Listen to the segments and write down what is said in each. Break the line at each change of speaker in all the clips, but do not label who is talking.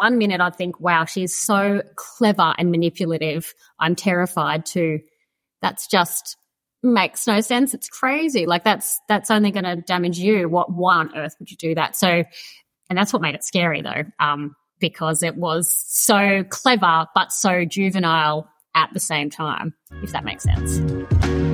one minute I'd think, wow, she's so clever and manipulative. I'm terrified to, that's just makes no sense. It's crazy. Like that's, that's only going to damage you. What, why on earth would you do that? So, and that's what made it scary though. Um, because it was so clever, but so juvenile at the same time, if that makes sense.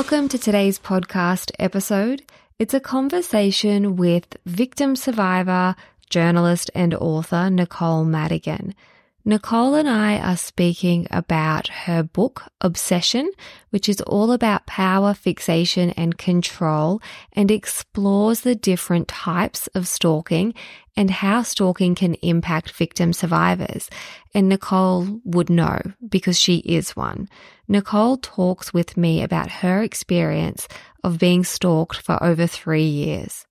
Welcome to today's podcast episode. It's a conversation with victim survivor, journalist, and author Nicole Madigan. Nicole and I are speaking about her book, Obsession, which is all about power, fixation, and control and explores the different types of stalking and how stalking can impact victim survivors. And Nicole would know because she is one. Nicole talks with me about her experience of being stalked for over three years.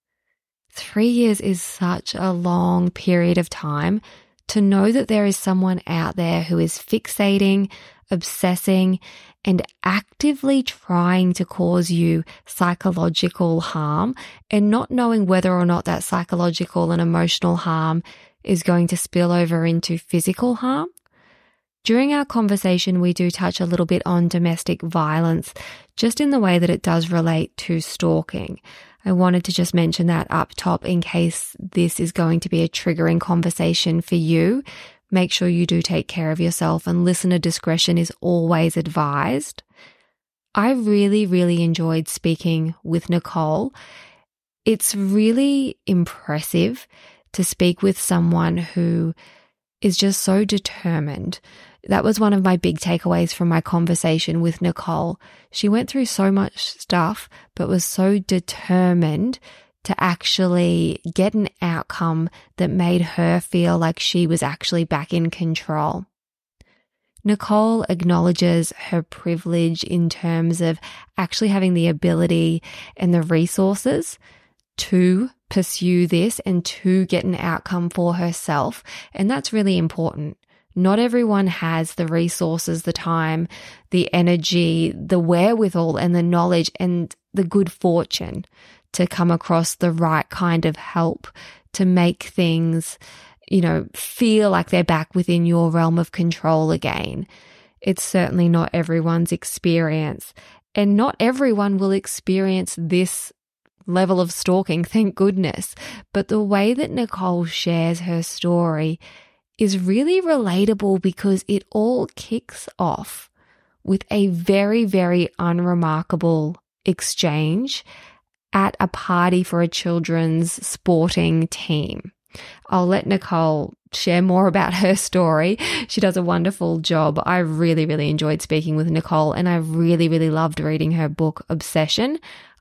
Three years is such a long period of time to know that there is someone out there who is fixating, obsessing, and actively trying to cause you psychological harm and not knowing whether or not that psychological and emotional harm is going to spill over into physical harm. During our conversation, we do touch a little bit on domestic violence, just in the way that it does relate to stalking. I wanted to just mention that up top in case this is going to be a triggering conversation for you. Make sure you do take care of yourself and listener discretion is always advised. I really, really enjoyed speaking with Nicole. It's really impressive to speak with someone who is just so determined that was one of my big takeaways from my conversation with Nicole. She went through so much stuff, but was so determined to actually get an outcome that made her feel like she was actually back in control. Nicole acknowledges her privilege in terms of actually having the ability and the resources to pursue this and to get an outcome for herself. And that's really important. Not everyone has the resources, the time, the energy, the wherewithal, and the knowledge and the good fortune to come across the right kind of help to make things, you know, feel like they're back within your realm of control again. It's certainly not everyone's experience. And not everyone will experience this level of stalking, thank goodness. But the way that Nicole shares her story is really relatable because it all kicks off with a very, very unremarkable exchange at a party for a children's sporting team. I'll let Nicole share more about her story. She does a wonderful job. I really, really enjoyed speaking with Nicole and I really, really loved reading her book, Obsession.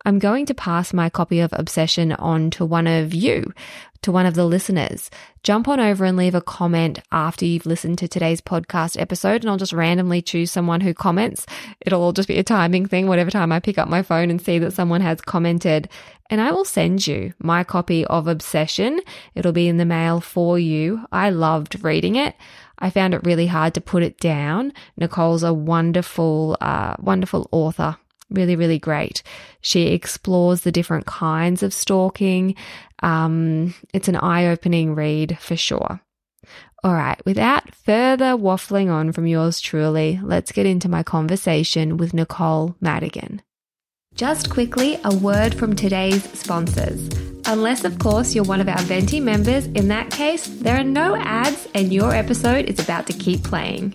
I'm going to pass my copy of Obsession on to one of you, to one of the listeners. Jump on over and leave a comment after you've listened to today's podcast episode, and I'll just randomly choose someone who comments. It'll all just be a timing thing, whatever time I pick up my phone and see that someone has commented. And I will send you my copy of Obsession. It'll be in the mail for you. I loved reading it. I found it really hard to put it down. Nicole's a wonderful, uh, wonderful author really, really great. She explores the different kinds of stalking. Um, it's an eye opening read for sure. All right, without further waffling on from yours truly, let's get into my conversation with Nicole Madigan. Just quickly, a word from today's sponsors. Unless, of course, you're one of our Venti members, in that case, there are no ads and your episode is about to keep playing.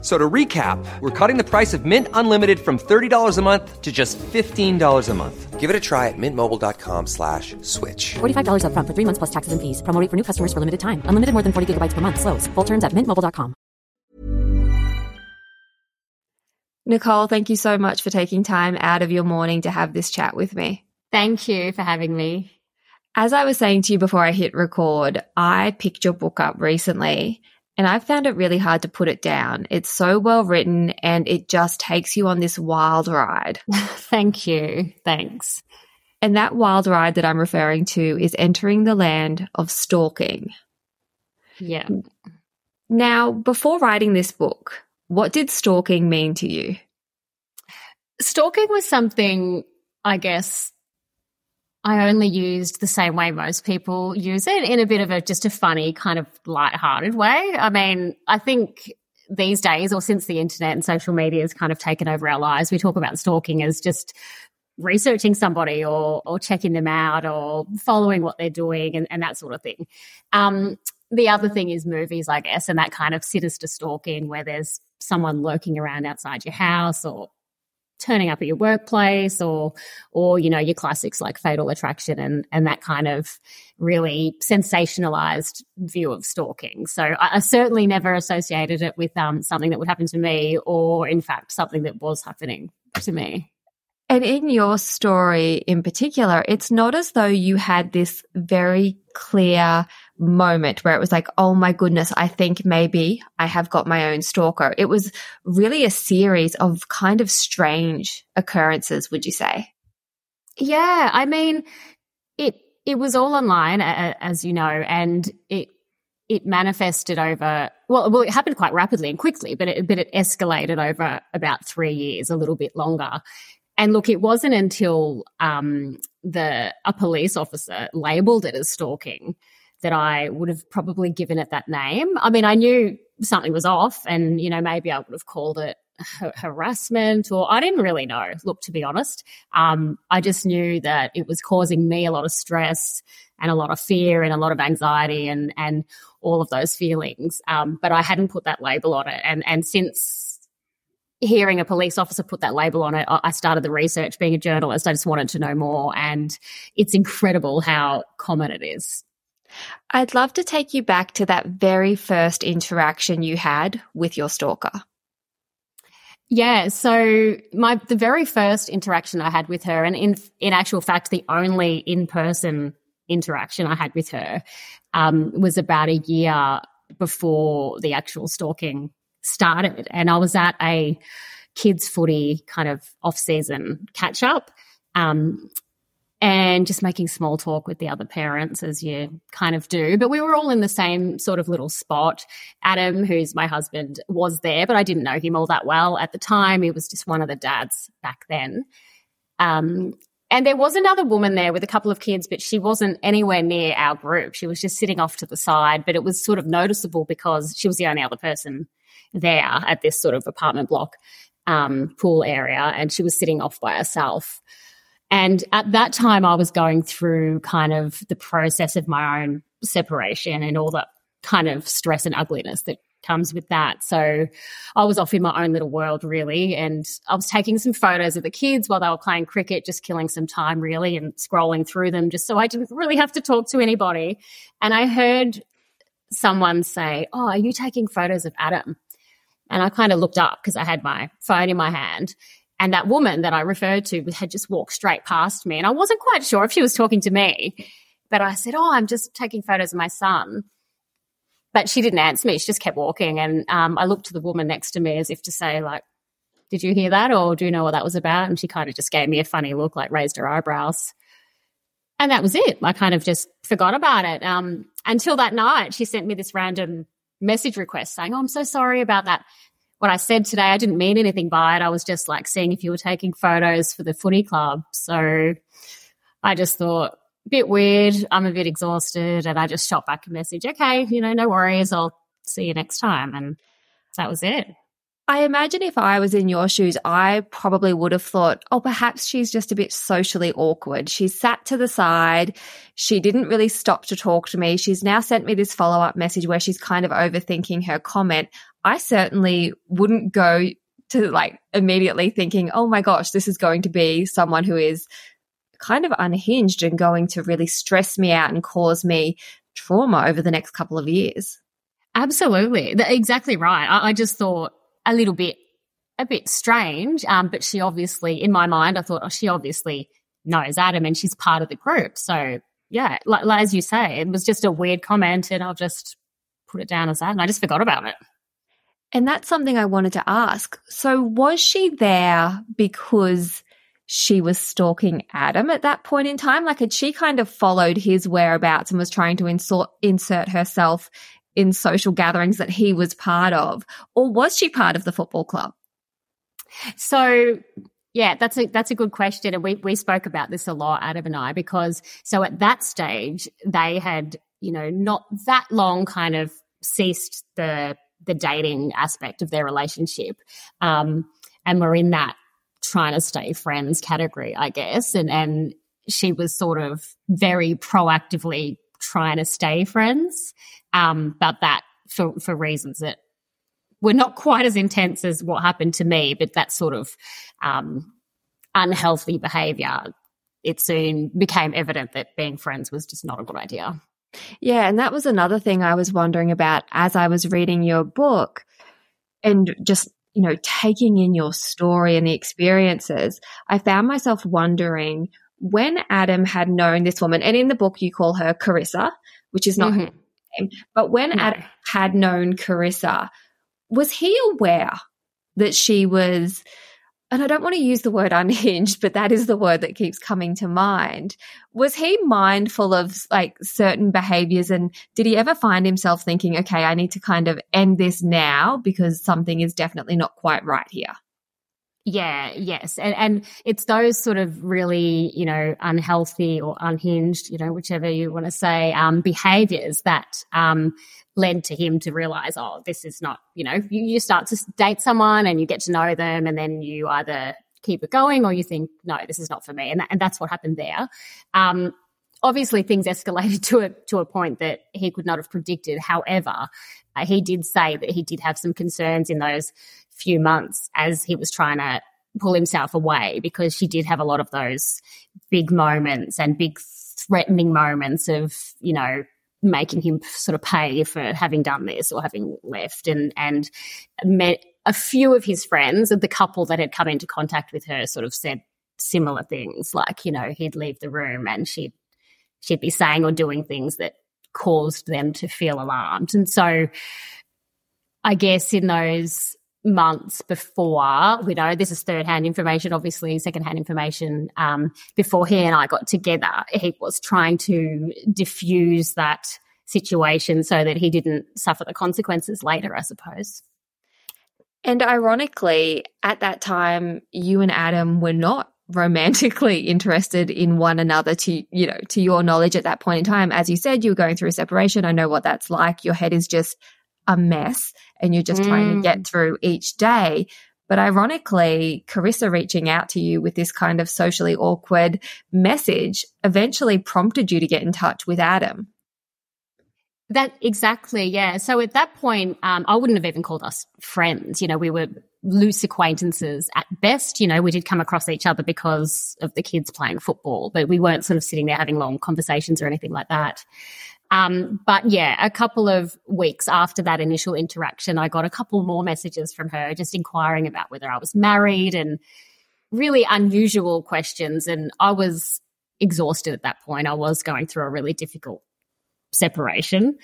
So to recap, we're cutting the price of Mint Unlimited from $30 a month to just $15 a month. Give it a try at mintmobile.com slash switch.
$45 up front for three months plus taxes and fees. Promo for new customers for limited time. Unlimited more than 40 gigabytes per month. Slows. Full terms at mintmobile.com.
Nicole, thank you so much for taking time out of your morning to have this chat with me.
Thank you for having me.
As I was saying to you before I hit record, I picked your book up recently and I found it really hard to put it down. It's so well written and it just takes you on this wild ride.
Thank you. Thanks.
And that wild ride that I'm referring to is entering the land of stalking.
Yeah.
Now, before writing this book, what did stalking mean to you?
Stalking was something, I guess, I only used the same way most people use it in a bit of a just a funny kind of light-hearted way. I mean, I think these days or since the internet and social media has kind of taken over our lives, we talk about stalking as just researching somebody or or checking them out or following what they're doing and, and that sort of thing. Um, the other thing is movies, I guess, and that kind of sinister stalking where there's someone lurking around outside your house or turning up at your workplace or or you know your classics like fatal attraction and and that kind of really sensationalized view of stalking. So i, I certainly never associated it with um, something that would happen to me or in fact something that was happening to me.
And in your story in particular, it's not as though you had this very clear moment where it was like, oh my goodness, I think maybe I have got my own stalker. It was really a series of kind of strange occurrences, would you say?
Yeah, I mean, it it was all online, as you know, and it it manifested over well, well, it happened quite rapidly and quickly, but it but it escalated over about three years, a little bit longer. And look, it wasn't until um, the a police officer labelled it as stalking that I would have probably given it that name. I mean, I knew something was off, and you know, maybe I would have called it harassment, or I didn't really know. Look, to be honest, um, I just knew that it was causing me a lot of stress and a lot of fear and a lot of anxiety and and all of those feelings. Um, but I hadn't put that label on it, and and since hearing a police officer put that label on it, I started the research. Being a journalist, I just wanted to know more, and it's incredible how common it is.
I'd love to take you back to that very first interaction you had with your stalker.
Yeah, so my the very first interaction I had with her, and in in actual fact, the only in person interaction I had with her, um, was about a year before the actual stalking started, and I was at a kids footy kind of off season catch up. Um, and just making small talk with the other parents as you kind of do. But we were all in the same sort of little spot. Adam, who's my husband, was there, but I didn't know him all that well at the time. He was just one of the dads back then. Um, and there was another woman there with a couple of kids, but she wasn't anywhere near our group. She was just sitting off to the side, but it was sort of noticeable because she was the only other person there at this sort of apartment block um, pool area, and she was sitting off by herself. And at that time, I was going through kind of the process of my own separation and all the kind of stress and ugliness that comes with that. So I was off in my own little world, really. And I was taking some photos of the kids while they were playing cricket, just killing some time, really, and scrolling through them just so I didn't really have to talk to anybody. And I heard someone say, Oh, are you taking photos of Adam? And I kind of looked up because I had my phone in my hand. And that woman that I referred to had just walked straight past me. And I wasn't quite sure if she was talking to me, but I said, Oh, I'm just taking photos of my son. But she didn't answer me. She just kept walking. And um, I looked to the woman next to me as if to say, like, did you hear that? Or do you know what that was about? And she kind of just gave me a funny look, like raised her eyebrows. And that was it. I kind of just forgot about it. Um, until that night, she sent me this random message request saying, Oh, I'm so sorry about that what I said today, I didn't mean anything by it. I was just like seeing if you were taking photos for the footy club. So I just thought, a bit weird. I'm a bit exhausted. And I just shot back a message. Okay, you know, no worries. I'll see you next time. And that was it.
I imagine if I was in your shoes, I probably would have thought, oh, perhaps she's just a bit socially awkward. She sat to the side. She didn't really stop to talk to me. She's now sent me this follow up message where she's kind of overthinking her comment. I certainly wouldn't go to like immediately thinking, oh my gosh, this is going to be someone who is kind of unhinged and going to really stress me out and cause me trauma over the next couple of years.
Absolutely. Exactly right. I, I just thought, a little bit a bit strange. Um, but she obviously, in my mind, I thought, oh, she obviously knows Adam and she's part of the group. So yeah, like, like, as you say, it was just a weird comment and I'll just put it down as that. And I just forgot about it.
And that's something I wanted to ask. So was she there because she was stalking Adam at that point in time? Like, had she kind of followed his whereabouts and was trying to insert, insert herself in social gatherings that he was part of? Or was she part of the football club?
So yeah, that's a that's a good question, and we we spoke about this a lot, Adam and I, because so at that stage they had you know not that long kind of ceased the the dating aspect of their relationship, um, and we're in that trying to stay friends category, I guess, and and she was sort of very proactively trying to stay friends, um, but that for for reasons that were not quite as intense as what happened to me, but that sort of um, unhealthy behavior, it soon became evident that being friends was just not a good idea.
Yeah, and that was another thing I was wondering about as I was reading your book and just, you know, taking in your story and the experiences. I found myself wondering when Adam had known this woman, and in the book you call her Carissa, which is not mm-hmm. Name, but when no. Adam had known Carissa, was he aware that she was and I don't want to use the word unhinged, but that is the word that keeps coming to mind. Was he mindful of like certain behaviors and did he ever find himself thinking, okay, I need to kind of end this now because something is definitely not quite right here?
Yeah, yes. And, and it's those sort of really, you know, unhealthy or unhinged, you know, whichever you want to say, um, behaviors that, um, led to him to realize, oh, this is not, you know, you, you start to date someone and you get to know them and then you either keep it going or you think, no, this is not for me. And, that, and that's what happened there. Um, obviously things escalated to a, to a point that he could not have predicted. However, uh, he did say that he did have some concerns in those few months as he was trying to pull himself away because she did have a lot of those big moments and big threatening moments of, you know, making him sort of pay for having done this or having left and and met a few of his friends the couple that had come into contact with her sort of said similar things like you know he'd leave the room and she'd she'd be saying or doing things that caused them to feel alarmed and so i guess in those months before, we know this is third hand information, obviously, second hand information. Um, before he and I got together, he was trying to diffuse that situation so that he didn't suffer the consequences later, I suppose.
And ironically, at that time, you and Adam were not romantically interested in one another to, you know, to your knowledge at that point in time. As you said, you were going through a separation. I know what that's like. Your head is just a mess and you're just mm. trying to get mm. through each day. But ironically, Carissa reaching out to you with this kind of socially awkward message eventually prompted you to get in touch with Adam.
That exactly, yeah. So at that point, um, I wouldn't have even called us friends. You know, we were loose acquaintances at best. You know, we did come across each other because of the kids playing football, but we weren't sort of sitting there having long conversations or anything like that. Um, but yeah, a couple of weeks after that initial interaction, I got a couple more messages from her just inquiring about whether I was married and really unusual questions. And I was exhausted at that point. I was going through a really difficult separation.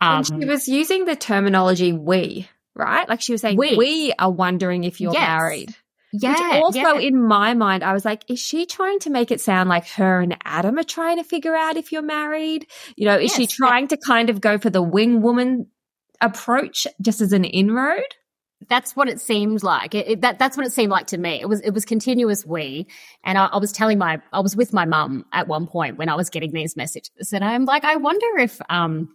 Um, she was using the terminology we, right? Like she was saying, we, we are wondering if you're yes. married. Yeah. Which also yeah. in my mind, I was like, is she trying to make it sound like her and Adam are trying to figure out if you're married? You know, is yes, she trying to kind of go for the wing woman approach just as an inroad?
That's what it seemed like. It, it, that, that's what it seemed like to me. It was it was continuous we, and I, I was telling my I was with my mum at one point when I was getting these messages, and I'm like, I wonder if um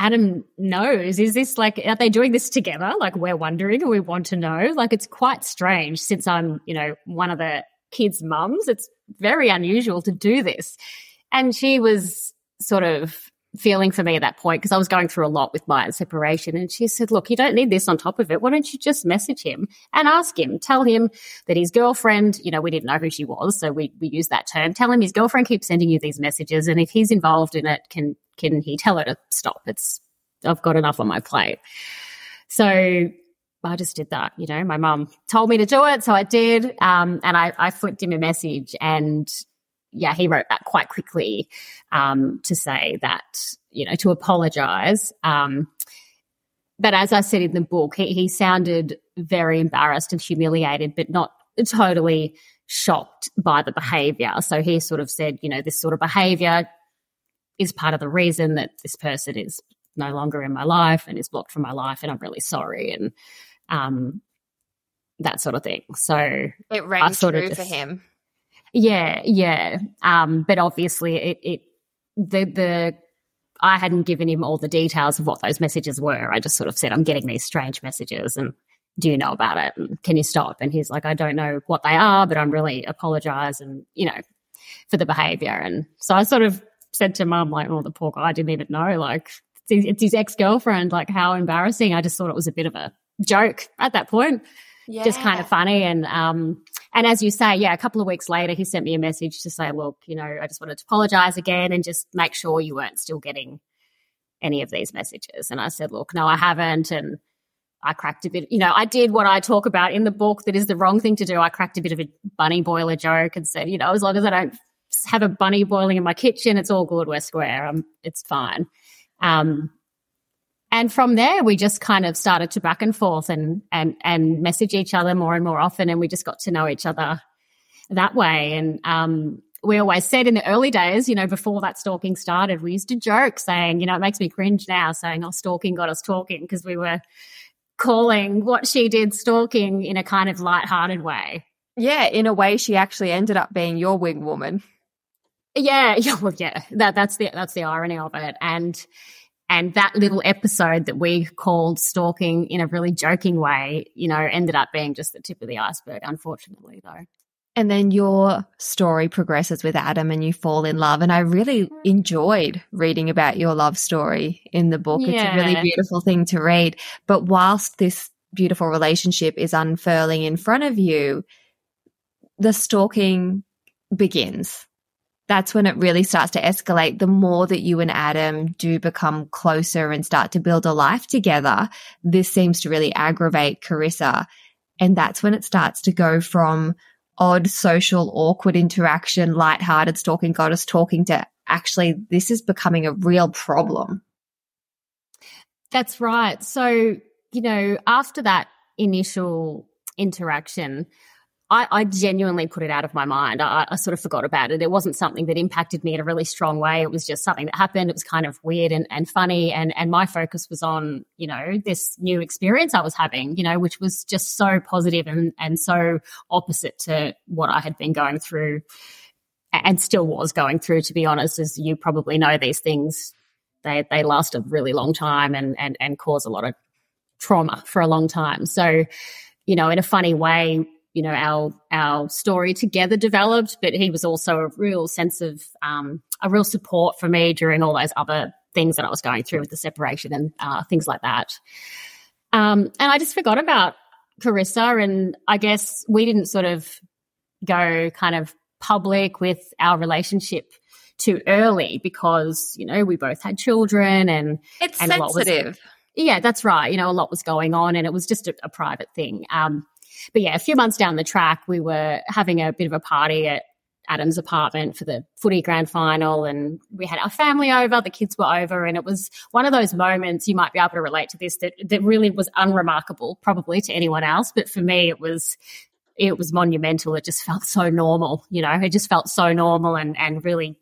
Adam knows. Is this like, are they doing this together? Like, we're wondering and we want to know. Like, it's quite strange since I'm, you know, one of the kids' mums. It's very unusual to do this. And she was sort of feeling for me at that point because I was going through a lot with my separation. And she said, Look, you don't need this on top of it. Why don't you just message him and ask him? Tell him that his girlfriend, you know, we didn't know who she was. So we, we use that term. Tell him his girlfriend keeps sending you these messages. And if he's involved in it, can can he tell her to stop? It's I've got enough on my plate. So I just did that. You know, my mum told me to do it, so I did. Um, and I, I flipped him a message, and yeah, he wrote back quite quickly um, to say that you know to apologise. Um, but as I said in the book, he, he sounded very embarrassed and humiliated, but not totally shocked by the behaviour. So he sort of said, you know, this sort of behaviour is part of the reason that this person is no longer in my life and is blocked from my life, and I'm really sorry. And um, that sort of thing. So
it rang true just, for him.
Yeah, yeah. Um, but obviously, it, it the the I hadn't given him all the details of what those messages were. I just sort of said, "I'm getting these strange messages, and do you know about it? And can you stop?" And he's like, "I don't know what they are, but I'm really apologize, and you know, for the behavior." And so I sort of said to mum, like, "Oh, the poor guy didn't even know. Like, it's his ex girlfriend. Like, how embarrassing." I just thought it was a bit of a joke at that point. Yeah. Just kind of funny. And um and as you say, yeah, a couple of weeks later he sent me a message to say, look, you know, I just wanted to apologize again and just make sure you weren't still getting any of these messages. And I said, look, no, I haven't. And I cracked a bit, you know, I did what I talk about in the book that is the wrong thing to do. I cracked a bit of a bunny boiler joke and said, you know, as long as I don't have a bunny boiling in my kitchen, it's all good. We're square. I'm, it's fine. Um, and from there we just kind of started to back and forth and and and message each other more and more often and we just got to know each other that way. And um, we always said in the early days you know before that stalking started we used to joke saying you know it makes me cringe now saying oh stalking got us talking because we were calling what she did stalking in a kind of light-hearted way.
Yeah in a way she actually ended up being your wing woman
yeah yeah well yeah that that's the that's the irony of it. And and that little episode that we called stalking in a really joking way, you know, ended up being just the tip of the iceberg, unfortunately, though.
And then your story progresses with Adam and you fall in love. And I really enjoyed reading about your love story in the book. Yeah. It's a really beautiful thing to read. But whilst this beautiful relationship is unfurling in front of you, the stalking begins that's when it really starts to escalate. The more that you and Adam do become closer and start to build a life together, this seems to really aggravate Carissa. And that's when it starts to go from odd, social, awkward interaction, light-hearted stalking goddess talking to actually this is becoming a real problem.
That's right. So, you know, after that initial interaction, I, I, genuinely put it out of my mind. I, I, sort of forgot about it. It wasn't something that impacted me in a really strong way. It was just something that happened. It was kind of weird and, and funny. And, and my focus was on, you know, this new experience I was having, you know, which was just so positive and, and so opposite to what I had been going through and still was going through, to be honest, as you probably know, these things, they, they last a really long time and, and, and cause a lot of trauma for a long time. So, you know, in a funny way, you know our our story together developed but he was also a real sense of um, a real support for me during all those other things that i was going through with the separation and uh, things like that. Um, and i just forgot about carissa and i guess we didn't sort of go kind of public with our relationship too early because you know we both had children and
it's
and
sensitive
was, yeah that's right. You know a lot was going on and it was just a, a private thing. Um, but yeah, a few months down the track, we were having a bit of a party at Adam's apartment for the footy grand final and we had our family over, the kids were over, and it was one of those moments you might be able to relate to this that, that really was unremarkable, probably to anyone else. But for me, it was it was monumental. It just felt so normal, you know, it just felt so normal and and really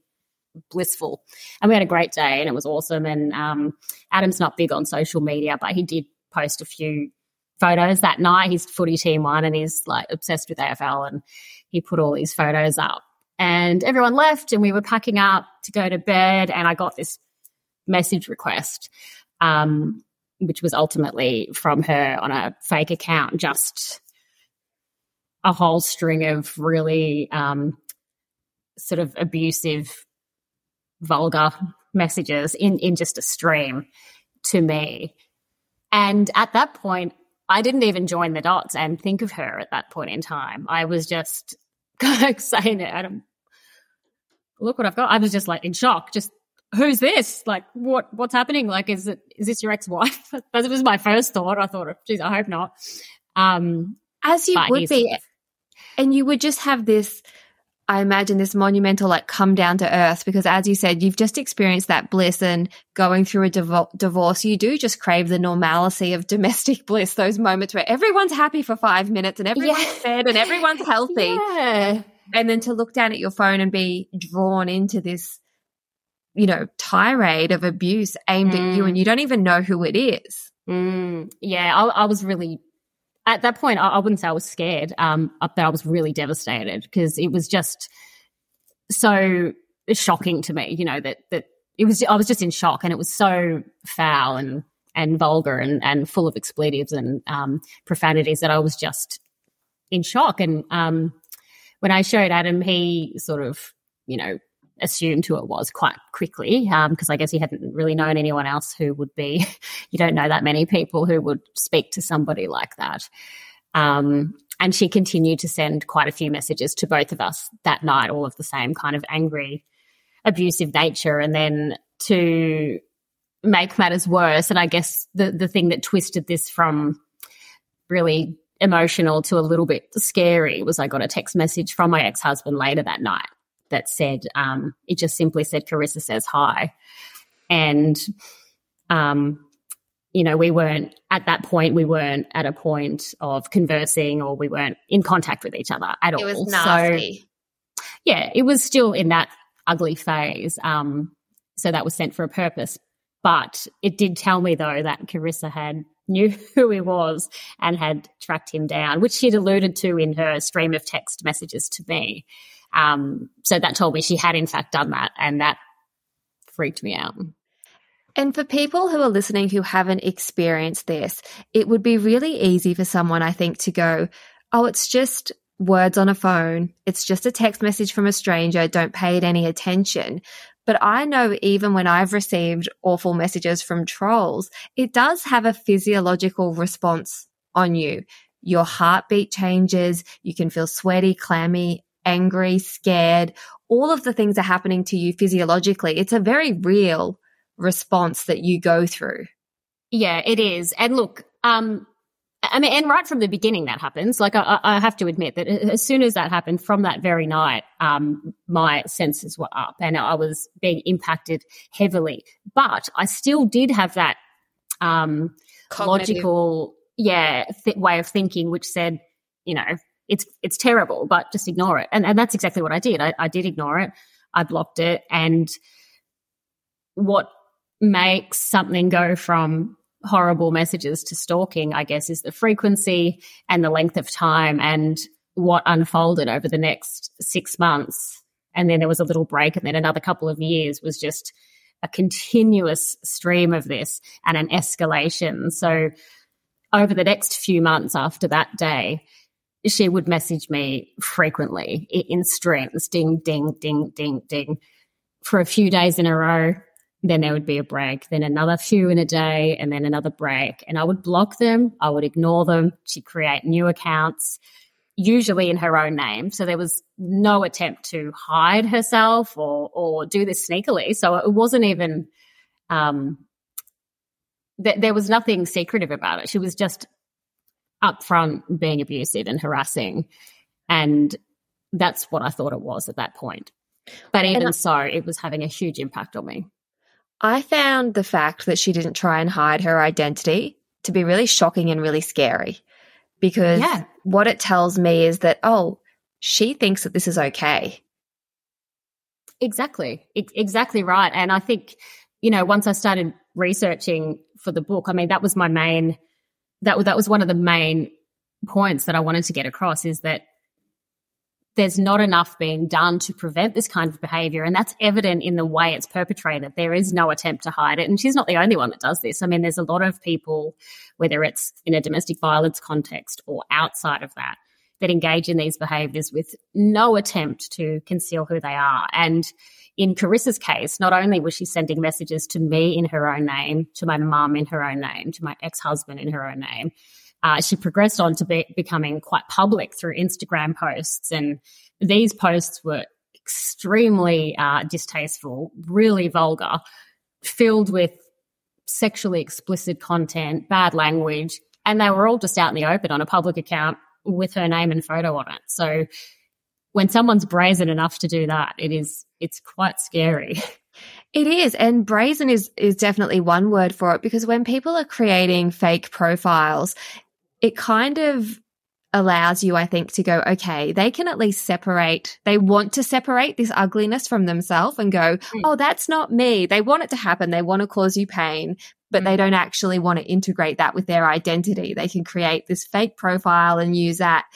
blissful. And we had a great day and it was awesome. And um, Adam's not big on social media, but he did post a few photos that night. His footy team won and he's like obsessed with AFL and he put all these photos up. And everyone left and we were packing up to go to bed and I got this message request, um, which was ultimately from her on a fake account, just a whole string of really um, sort of abusive, vulgar messages in, in just a stream to me. And at that point, I didn't even join the dots and think of her at that point in time. I was just saying it, Adam, look what I've got. I was just like in shock, just who's this? Like, what what's happening? Like, is it is this your ex wife? that was my first thought. I thought, geez, I hope not. Um,
As you would be, and you would just have this. I imagine this monumental like come down to earth because as you said, you've just experienced that bliss and going through a divo- divorce, you do just crave the normalcy of domestic bliss, those moments where everyone's happy for five minutes and everyone's yeah. fed and everyone's healthy.
Yeah.
And then to look down at your phone and be drawn into this you know, tirade of abuse aimed mm. at you and mm. you don't even know who it is.
Mm. Yeah, I, I, was really, at that point, I, I wouldn't say I was scared, um, but I was really devastated because it was just so shocking to me, you know, that, that it was, I was just in shock and it was so foul and, and vulgar and, and full of expletives and um, profanities that I was just in shock. And um, when I showed Adam, he sort of, you know, assumed who it was quite quickly because um, I guess he hadn't really known anyone else who would be. you don't know that many people who would speak to somebody like that. Um, and she continued to send quite a few messages to both of us that night, all of the same kind of angry, abusive nature. And then to make matters worse, and I guess the the thing that twisted this from really emotional to a little bit scary was I got a text message from my ex husband later that night that said, um, it just simply said, Carissa says hi. And, um, you know, we weren't at that point, we weren't at a point of conversing or we weren't in contact with each other at all.
It was nasty.
So, yeah, it was still in that ugly phase. Um, so that was sent for a purpose. But it did tell me though that Carissa had knew who he was and had tracked him down, which she'd alluded to in her stream of text messages to me. Um, so that told me she had in fact done that, and that freaked me out.
And for people who are listening who haven't experienced this, it would be really easy for someone, I think, to go, Oh, it's just words on a phone. It's just a text message from a stranger. Don't pay it any attention. But I know even when I've received awful messages from trolls, it does have a physiological response on you. Your heartbeat changes. You can feel sweaty, clammy, angry, scared. All of the things are happening to you physiologically. It's a very real response that you go through.
Yeah, it is. And look, um, I mean, and right from the beginning that happens. Like, I, I, have to admit that as soon as that happened, from that very night, um, my senses were up and I was being impacted heavily. But I still did have that um, logical, yeah, th- way of thinking, which said, you know, it's it's terrible, but just ignore it. And and that's exactly what I did. I, I did ignore it. I blocked it. And what makes something go from horrible messages to stalking, I guess, is the frequency and the length of time and what unfolded over the next six months. And then there was a little break, and then another couple of years was just a continuous stream of this and an escalation. So over the next few months after that day, she would message me frequently in streams, ding, ding, ding, ding, ding, for a few days in a row. Then there would be a break, then another few in a day, and then another break. And I would block them, I would ignore them. She'd create new accounts, usually in her own name. So there was no attempt to hide herself or, or do this sneakily. So it wasn't even, um, th- there was nothing secretive about it. She was just upfront being abusive and harassing. And that's what I thought it was at that point. But even so, it was having a huge impact on me.
I found the fact that she didn't try and hide her identity to be really shocking and really scary because yeah. what it tells me is that, oh, she thinks that this is okay.
Exactly. exactly right. And I think, you know, once I started researching for the book, I mean, that was my main that that was one of the main points that I wanted to get across is that there's not enough being done to prevent this kind of behavior. And that's evident in the way it's perpetrated. There is no attempt to hide it. And she's not the only one that does this. I mean, there's a lot of people, whether it's in a domestic violence context or outside of that, that engage in these behaviors with no attempt to conceal who they are. And in Carissa's case, not only was she sending messages to me in her own name, to my mum in her own name, to my ex husband in her own name, uh, she progressed on to be, becoming quite public through Instagram posts. And these posts were extremely uh, distasteful, really vulgar, filled with sexually explicit content, bad language, and they were all just out in the open on a public account with her name and photo on it. So when someone's brazen enough to do that, it is it's quite scary.
It is, and brazen is is definitely one word for it because when people are creating fake profiles, it kind of allows you, I think, to go, okay, they can at least separate. They want to separate this ugliness from themselves and go, mm. oh, that's not me. They want it to happen. They want to cause you pain, but mm. they don't actually want to integrate that with their identity. They can create this fake profile and use that.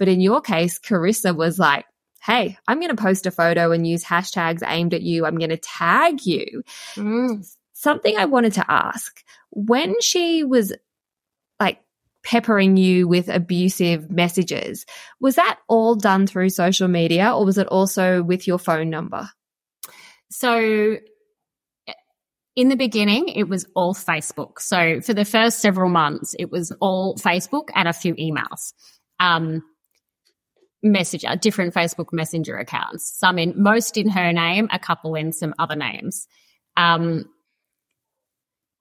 But in your case, Carissa was like, Hey, I'm going to post a photo and use hashtags aimed at you. I'm going to tag you. Mm. Something I wanted to ask when she was like peppering you with abusive messages. Was that all done through social media or was it also with your phone number?
So in the beginning, it was all Facebook. So for the first several months, it was all Facebook and a few emails. Um, messenger, different Facebook Messenger accounts, some in most in her name, a couple in some other names. Um,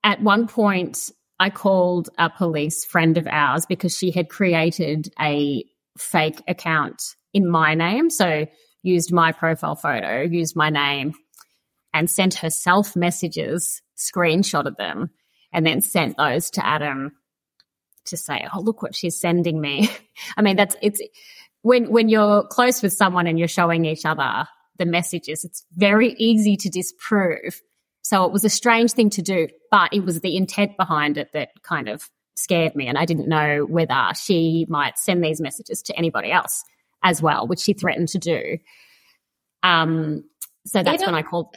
at one point, I called a police friend of ours because she had created a fake account in my name. So used my profile photo, used my name, and sent herself messages, screenshotted them, and then sent those to Adam to say, "Oh, look what she's sending me." I mean, that's it's when when you're close with someone and you're showing each other the messages, it's very easy to disprove so it was a strange thing to do, but it was the intent behind it that kind of scared me. And I didn't know whether she might send these messages to anybody else as well, which she threatened to do. Um, so that's when I called.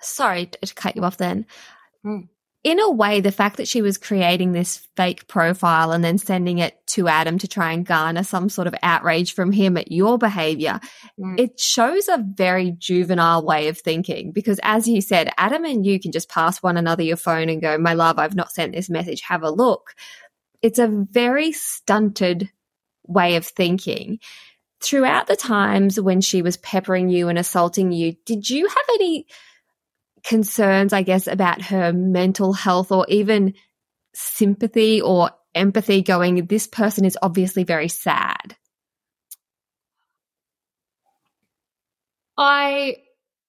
Sorry to cut you off then. Mm in a way, the fact that she was creating this fake profile and then sending it to Adam to try and garner some sort of outrage from him at your behavior, mm. it shows a very juvenile way of thinking. Because as you said, Adam and you can just pass one another your phone and go, My love, I've not sent this message. Have a look. It's a very stunted way of thinking. Throughout the times when she was peppering you and assaulting you, did you have any concerns, I guess, about her mental health or even sympathy or empathy going, this person is obviously very sad?
I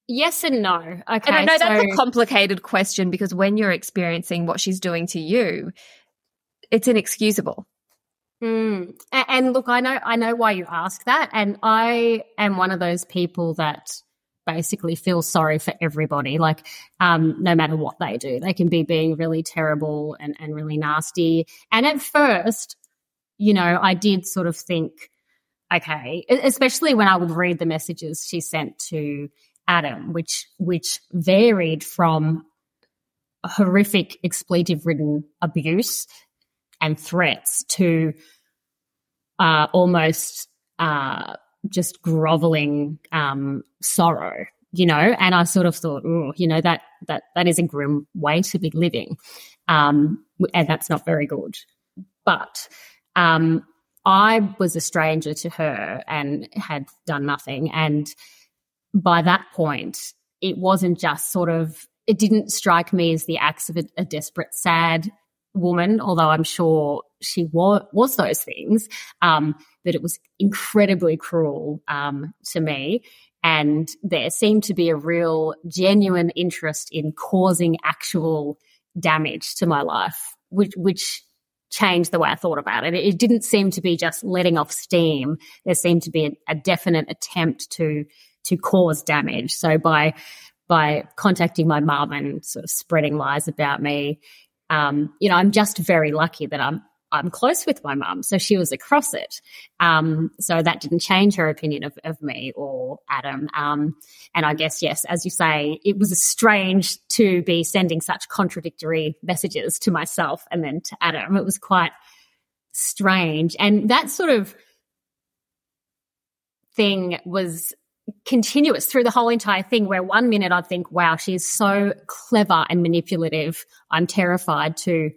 yes and no. Okay, and
I know so, that's a complicated question because when you're experiencing what she's doing to you, it's inexcusable.
Mm. And, and look, I know I know why you ask that, and I am one of those people that basically feel sorry for everybody, like um, no matter what they do. They can be being really terrible and, and really nasty. And at first, you know, I did sort of think, okay, especially when I would read the messages she sent to Adam, which which varied from horrific expletive ridden abuse and threats to uh, almost uh, just groveling um, sorrow, you know. And I sort of thought, oh, you know, that that that is a grim way to be living, um, and that's not very good. But um, I was a stranger to her and had done nothing, and by that point, it wasn't just sort of. It didn't strike me as the acts of a, a desperate, sad woman, although I'm sure she was, was those things. Um, that it was incredibly cruel um, to me. And there seemed to be a real genuine interest in causing actual damage to my life, which, which changed the way I thought about it. It didn't seem to be just letting off steam. There seemed to be a, a definite attempt to, to cause damage. So by, by contacting my mum and sort of spreading lies about me, um, you know, I'm just very lucky that I'm I'm close with my mum, so she was across it. Um, so that didn't change her opinion of, of me or Adam. Um, and I guess, yes, as you say, it was strange to be sending such contradictory messages to myself and then to Adam. It was quite strange. And that sort of thing was continuous through the whole entire thing where one minute I'd think, wow, she's so clever and manipulative. I'm terrified to,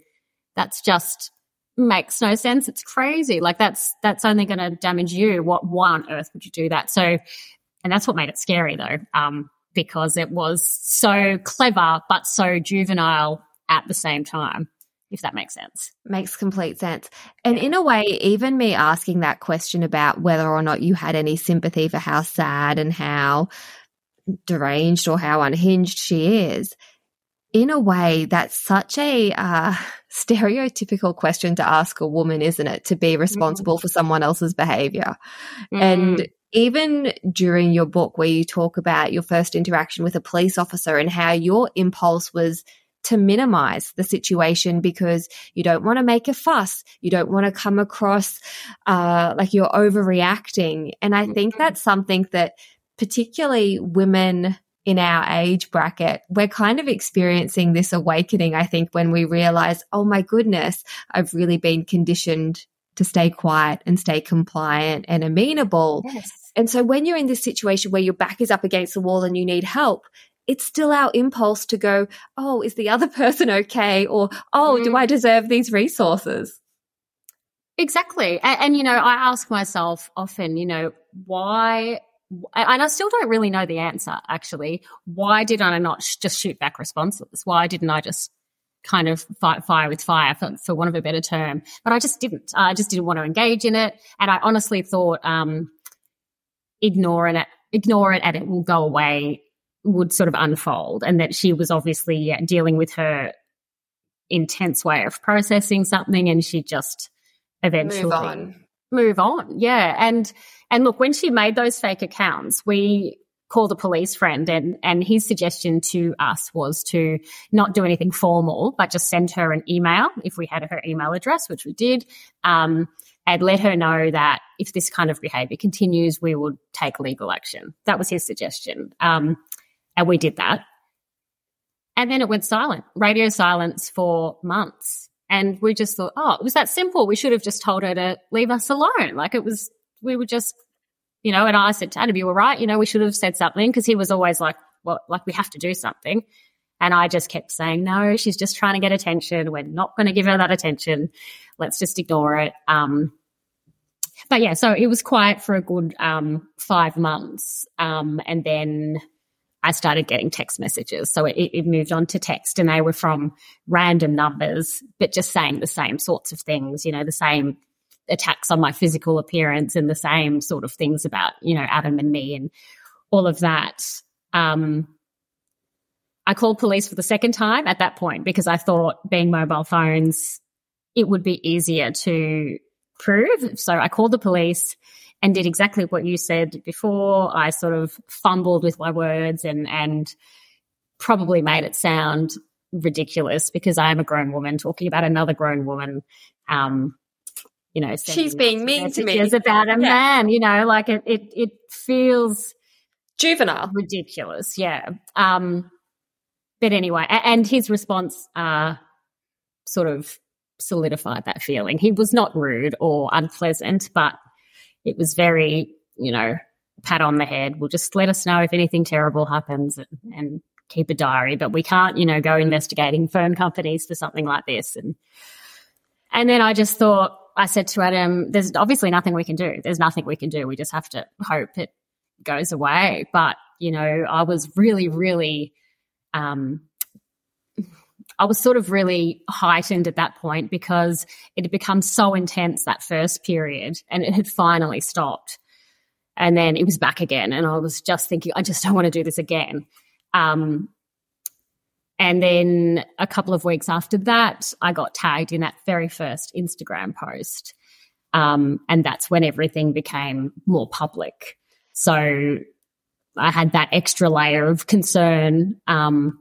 that's just makes no sense. It's crazy. Like that's, that's only going to damage you. What, why on earth would you do that? So, And that's what made it scary though, um, because it was so clever, but so juvenile at the same time, if that makes sense.
Makes complete sense. And in a way, even me asking that question about whether or not you had any sympathy for how sad and how deranged or how unhinged she is, in a way, that's such a uh, stereotypical question to ask a woman, isn't it? To be responsible mm. for someone else's behavior. Mm. And even during your book, where you talk about your first interaction with a police officer and how your impulse was to minimize the situation because you don't want to make a fuss. You don't want to come across uh, like you're overreacting. And I think mm-hmm. that's something that particularly women in our age bracket, we're kind of experiencing this awakening, I think, when we realize, oh my goodness, I've really been conditioned to stay quiet and stay compliant and amenable. Yes. And so when you're in this situation where your back is up against the wall and you need help, it's still our impulse to go, oh, is the other person okay? Or, oh, mm. do I deserve these resources?
Exactly. And, and, you know, I ask myself often, you know, why and I still don't really know the answer actually. Why did I not sh- just shoot back responses? Why didn't I just kind of fight fire with fire for, for want of a better term? But I just didn't. I just didn't want to engage in it. And I honestly thought, um, ignoring it, ignore it and it will go away would sort of unfold. And that she was obviously dealing with her intense way of processing something and she just eventually
move on.
Move on. Yeah. And, and look, when she made those fake accounts, we called a police friend and, and his suggestion to us was to not do anything formal, but just send her an email if we had her email address, which we did. Um, and let her know that if this kind of behavior continues, we would take legal action. That was his suggestion. Um, and we did that. And then it went silent, radio silence for months. And we just thought, oh, it was that simple. We should have just told her to leave us alone. Like it was we were just, you know, and I said to Adam, you were right. You know, we should have said something because he was always like, well, like we have to do something. And I just kept saying, no, she's just trying to get attention. We're not going to give her that attention. Let's just ignore it. Um, but yeah, so it was quiet for a good um, five months. Um, and then I started getting text messages. So it, it, moved on to text and they were from random numbers, but just saying the same sorts of things, you know, the same attacks on my physical appearance and the same sort of things about, you know, Adam and me and all of that. Um, I called police for the second time at that point because I thought being mobile phones, it would be easier to prove. So I called the police and did exactly what you said before. I sort of fumbled with my words and, and probably made it sound ridiculous because I am a grown woman talking about another grown woman. Um, you know,
she's being mean to me
about a yeah. man, you know, like it, it, it feels
juvenile,
ridiculous. Yeah. Um, but anyway, and his response, uh, sort of solidified that feeling. He was not rude or unpleasant, but it was very, you know, pat on the head. We'll just let us know if anything terrible happens and, and keep a diary, but we can't, you know, go investigating phone companies for something like this. And, and then I just thought, I said to Adam, there's obviously nothing we can do. There's nothing we can do. We just have to hope it goes away. But, you know, I was really, really, um, I was sort of really heightened at that point because it had become so intense that first period and it had finally stopped. And then it was back again. And I was just thinking, I just don't want to do this again. Um, and then a couple of weeks after that, I got tagged in that very first Instagram post. Um, and that's when everything became more public. So I had that extra layer of concern, um,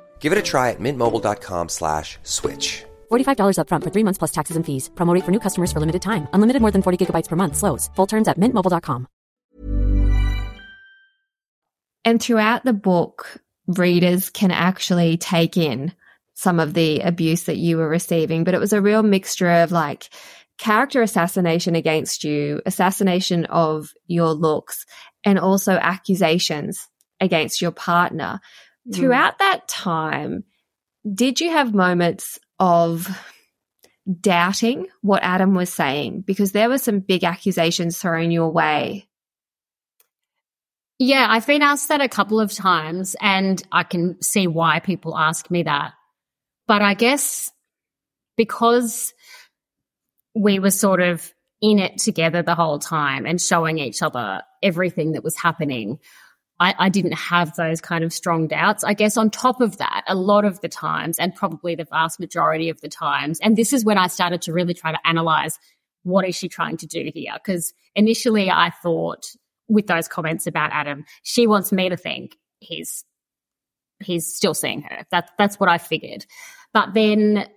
Give it a try at mintmobile.com slash switch.
$45 up front for three months plus taxes and fees. Promo for new customers for limited time. Unlimited more than 40 gigabytes per month. Slows. Full terms at mintmobile.com.
And throughout the book, readers can actually take in some of the abuse that you were receiving, but it was a real mixture of like character assassination against you, assassination of your looks, and also accusations against your partner. Mm. Throughout that time, did you have moments of doubting what Adam was saying? Because there were some big accusations thrown your way.
Yeah, I've been asked that a couple of times, and I can see why people ask me that. But I guess because we were sort of in it together the whole time and showing each other everything that was happening, I, I, didn't have those kind of strong doubts. I guess on top of that, a lot of the times, and probably the vast majority of the times, and this is when I started to really try to analyze what is she trying to do here? Because initially I thought with those comments about Adam, she wants me to think he's he's still seeing her. That that's what I figured. But then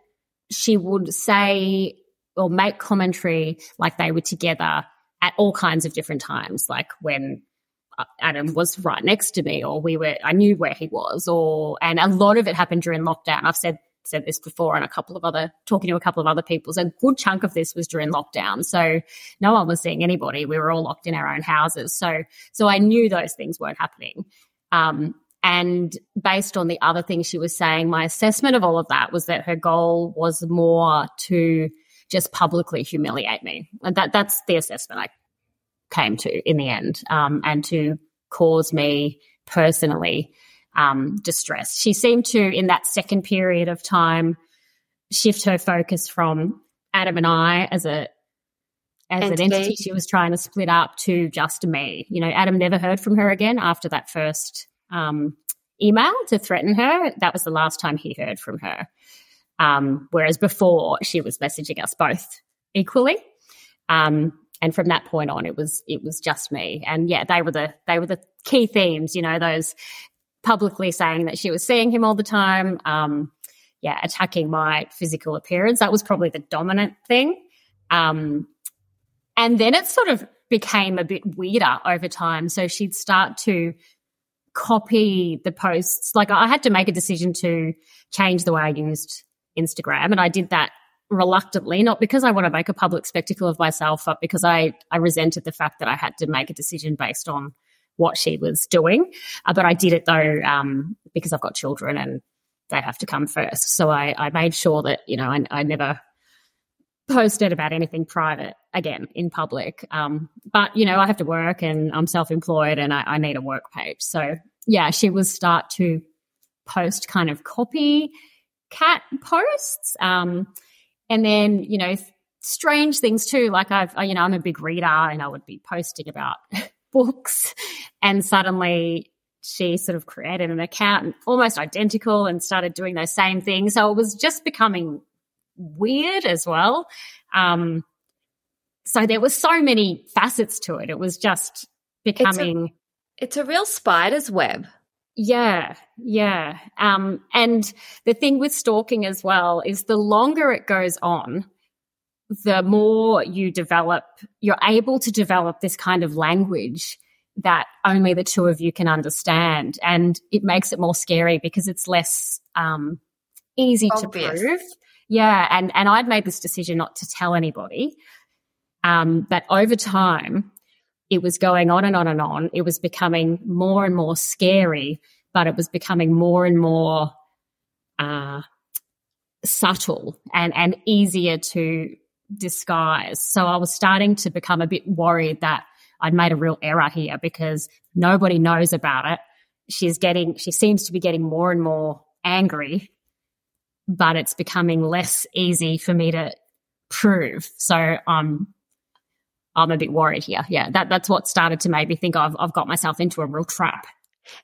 she would say or make commentary like they were together at all kinds of different times, like when Adam was right next to me, or we were, I knew where he was, or, and a lot of it happened during lockdown. I've said, said this before and a couple of other, talking to a couple of other people. So a good chunk of this was during lockdown. So no one was seeing anybody. We were all locked in our own houses. So, so I knew those things weren't happening. Um, and based on the other things she was saying, my assessment of all of that was that her goal was more to just publicly humiliate me. And that, that's the assessment I came to in the end, um, and to cause me personally um, distress. She seemed to, in that second period of time, shift her focus from Adam and I as a as entity. an entity she was trying to split up to just me. You know, Adam never heard from her again after that first um, email to threaten her. That was the last time he heard from her. Um, whereas before, she was messaging us both equally. Um, and from that point on it was it was just me. And yeah they were the they were the key themes you know those publicly saying that she was seeing him all the time um yeah attacking my physical appearance. That was probably the dominant thing. Um and then it sort of became a bit weirder over time. So she'd start to copy the posts. Like i had to make a decision to change the way i used instagram and i did that reluctantly, not because I want to make a public spectacle of myself, but because I, I resented the fact that I had to make a decision based on what she was doing. Uh, but I did it though, um, because I've got children and they have to come first. So I, I made sure that, you know, I, I never posted about anything private again in public. Um, but, you know, I have to work and I'm self employed and I, I need a work page. So yeah, she would start to post kind of copy cat posts. Um, and then, you know, strange things too. Like I've, you know, I'm a big reader and I would be posting about books and suddenly she sort of created an account almost identical and started doing those same things. So it was just becoming weird as well. Um, so there were so many facets to it. It was just becoming.
It's a, it's a real spider's web.
Yeah, yeah. Um, and the thing with stalking as well is the longer it goes on, the more you develop, you're able to develop this kind of language that only the two of you can understand. And it makes it more scary because it's less um, easy Obvious. to prove. Yeah. And, and I'd made this decision not to tell anybody. Um, but over time, it was going on and on and on. It was becoming more and more scary, but it was becoming more and more uh, subtle and, and easier to disguise. So I was starting to become a bit worried that I'd made a real error here because nobody knows about it. She's getting, she seems to be getting more and more angry, but it's becoming less easy for me to prove. So I'm I'm a bit worried here. Yeah, that, that's what started to make me think I've, I've got myself into a real trap.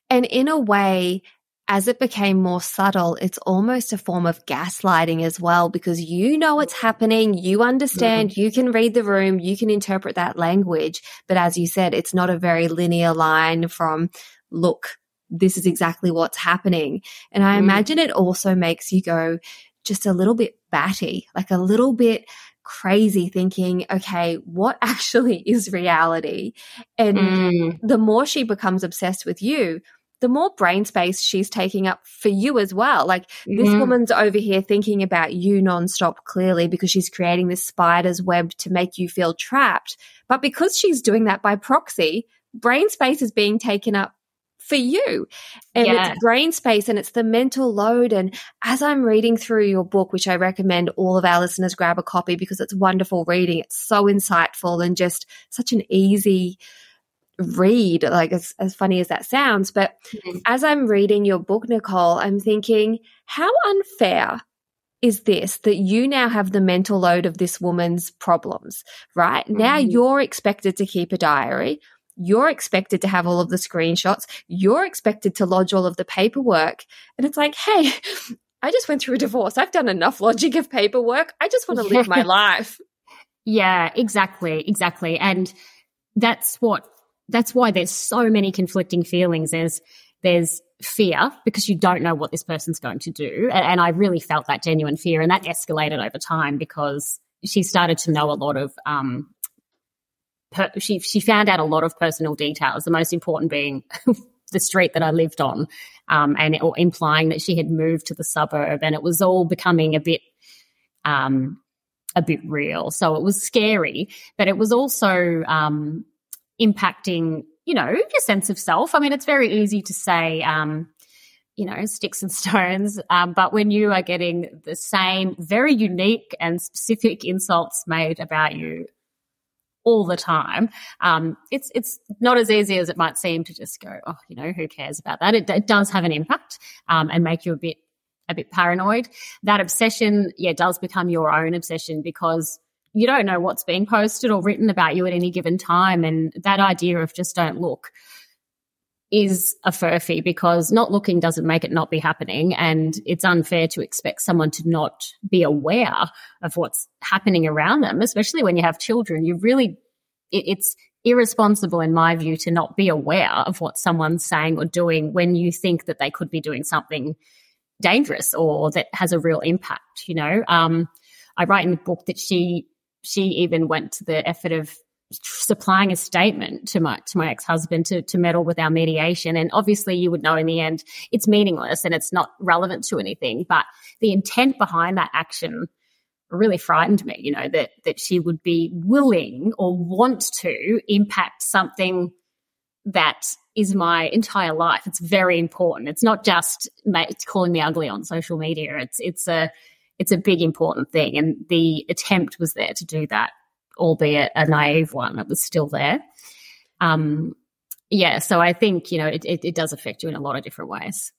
And in a way, as it became more subtle, it's almost a form of gaslighting as well because you know what's happening, you understand, mm-hmm. you can read the room, you can interpret that language. But as you said, it's not a very linear line from, look, this is exactly what's happening. And I mm. imagine it also makes you go just a little bit batty, like a little bit crazy thinking, okay, what actually is reality? And mm. the more she becomes obsessed with you, the more brain space she's taking up for you as well. Like this woman's over here thinking about you nonstop clearly because she's creating this spider's web to make you feel trapped. But because she's doing that by proxy, brain space is being taken up for you. And yeah. it's brain space and it's the mental load. And as I'm reading through your book, which I recommend all of our listeners grab a copy because it's wonderful reading, it's so insightful and just such an easy read, like as, as funny as that sounds. But mm-hmm. as I'm reading your book, Nicole, I'm thinking, how unfair is this that you now have the mental load of this woman's problems, right? Mm-hmm. Now you're expected to keep a diary. You're expected to have all of the screenshots. You're expected to lodge all of the paperwork. And it's like, hey, I just went through a divorce. I've done enough logic of paperwork. I just want to live my life.
Yeah, exactly. Exactly. And that's what, that's why there's so many conflicting feelings. There's, there's fear because you don't know what this person's going to do. And, and I really felt that genuine fear and that escalated over time because she started to know a lot of, um, per, she she found out a lot of personal details. The most important being the street that I lived on, um, and it, implying that she had moved to the suburb, and it was all becoming a bit. Um, a bit real. So it was scary, but it was also um, impacting, you know, your sense of self. I mean, it's very easy to say, um, you know, sticks and stones. Um, but when you are getting the same very unique and specific insults made about you all the time. Um, it's it's not as easy as it might seem to just go, oh, you know, who cares about that? It, it does have an impact um, and make you a bit a bit paranoid. That obsession, yeah, does become your own obsession because you don't know what's being posted or written about you at any given time, and that idea of just don't look is a furphy because not looking doesn't make it not be happening. And it's unfair to expect someone to not be aware of what's happening around them, especially when you have children. You really, it, it's irresponsible in my view to not be aware of what someone's saying or doing when you think that they could be doing something dangerous or that has a real impact, you know? Um, I write in the book that she, she even went to the effort of supplying a statement to my to my ex-husband to to meddle with our mediation. And obviously you would know in the end it's meaningless and it's not relevant to anything. But the intent behind that action really frightened me you know that that she would be willing or want to impact something that is my entire life. It's very important. It's not just it's calling me ugly on social media. It's it's a it's a big important thing. And the attempt was there to do that albeit a naive one. It was still there. Um, yeah, so I think, you know, it, it, it does affect you in a lot of different ways.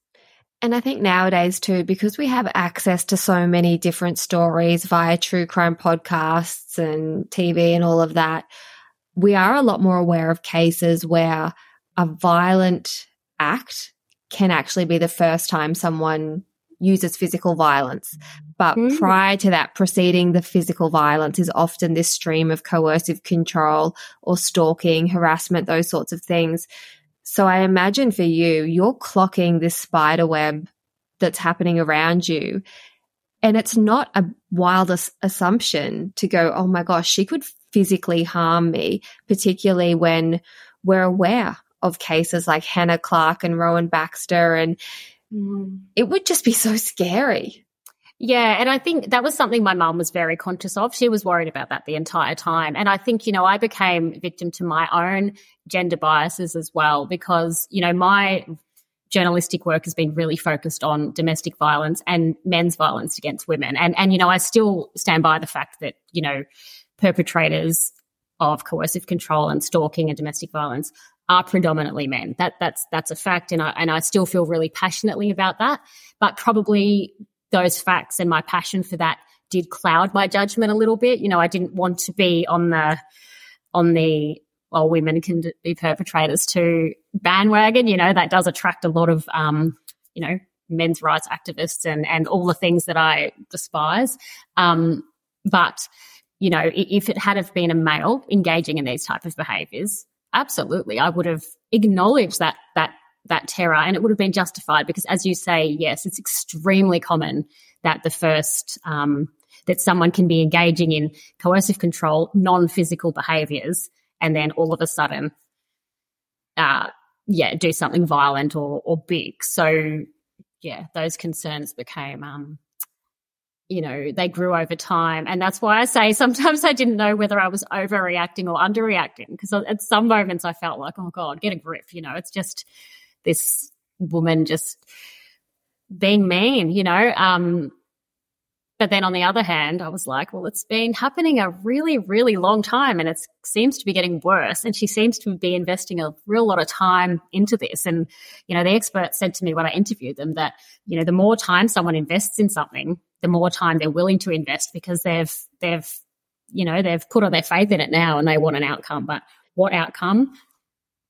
And I think nowadays too, because we have access to so many different stories via true crime podcasts and TV and all of that, we are a lot more aware of cases where a violent act can actually be the first time someone uses physical violence. But mm. prior to that, preceding the physical violence is often this stream of coercive control or stalking, harassment, those sorts of things. So I imagine for you, you're clocking this spider web that's happening around you. And it's not a wild assumption to go, oh my gosh, she could physically harm me, particularly when we're aware of cases like Hannah Clarke and Rowan Baxter and Mm. It would just be so scary.
Yeah, and I think that was something my mum was very conscious of. She was worried about that the entire time. And I think, you know, I became victim to my own gender biases as well because, you know, my journalistic work has been really focused on domestic violence and men's violence against women. And and you know, I still stand by the fact that, you know, perpetrators of coercive control and stalking and domestic violence are predominantly men. That that's that's a fact, and I and I still feel really passionately about that. But probably those facts and my passion for that did cloud my judgment a little bit. You know, I didn't want to be on the on the well, women can be perpetrators to bandwagon. You know, that does attract a lot of um, you know men's rights activists and and all the things that I despise. Um, but you know, if it had have been a male engaging in these type of behaviors, absolutely, I would have acknowledged that that that terror, and it would have been justified because, as you say, yes, it's extremely common that the first um, that someone can be engaging in coercive control, non-physical behaviors, and then all of a sudden, uh, yeah, do something violent or or big. So yeah, those concerns became um, you know, they grew over time. And that's why I say sometimes I didn't know whether I was overreacting or underreacting because at some moments I felt like, oh God, get a grip. You know, it's just this woman just being mean, you know. Um, but then on the other hand, I was like, well, it's been happening a really, really long time and it seems to be getting worse. And she seems to be investing a real lot of time into this. And, you know, the expert said to me when I interviewed them that, you know, the more time someone invests in something, the more time they're willing to invest because they've, they've, you know, they've put all their faith in it now and they want an outcome. But what outcome?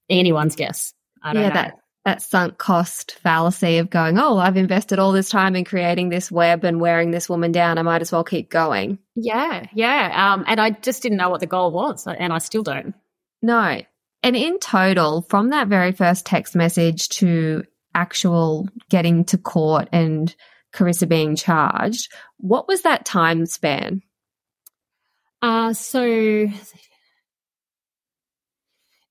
Anyone's guess. I don't
yeah,
know.
That- that sunk cost fallacy of going, oh, I've invested all this time in creating this web and wearing this woman down. I might as well keep going.
Yeah, yeah. Um, and I just didn't know what the goal was, and I still don't.
No. And in total, from that very first text message to actual getting to court and Carissa being charged, what was that time span?
Uh, so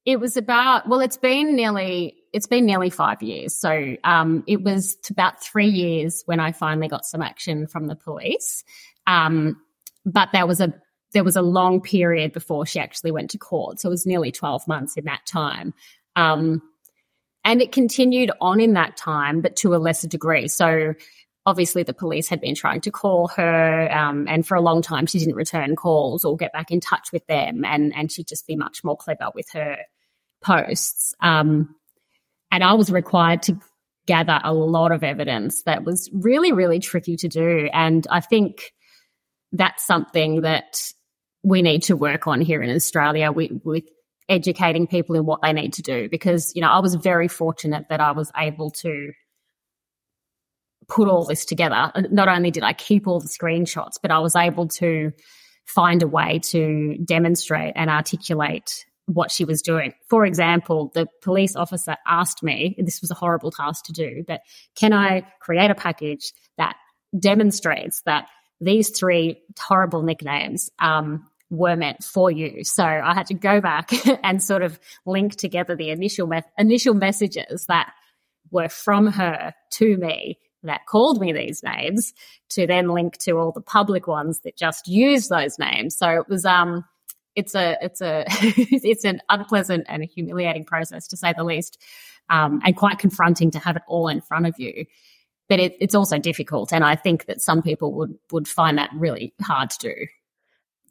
it was about, well, it's been nearly it's been nearly five years. So um, it was about three years when I finally got some action from the police. Um, but there was a there was a long period before she actually went to court. So it was nearly 12 months in that time. Um, and it continued on in that time, but to a lesser degree. So obviously the police had been trying to call her um, and for a long time she didn't return calls or get back in touch with them and, and she'd just be much more clever with her posts. Um, and I was required to gather a lot of evidence that was really, really tricky to do. And I think that's something that we need to work on here in Australia with, with educating people in what they need to do. Because, you know, I was very fortunate that I was able to put all this together. Not only did I keep all the screenshots, but I was able to find a way to demonstrate and articulate what she was doing. For example, the police officer asked me, this was a horrible task to do, but can I create a package that demonstrates that these three horrible nicknames um, were meant for you? So I had to go back and sort of link together the initial me- initial messages that were from her to me that called me these names to then link to all the public ones that just used those names. So it was um it's a it's a it's an unpleasant and humiliating process to say the least, um, and quite confronting to have it all in front of you. But it, it's also difficult, and I think that some people would would find that really hard to do.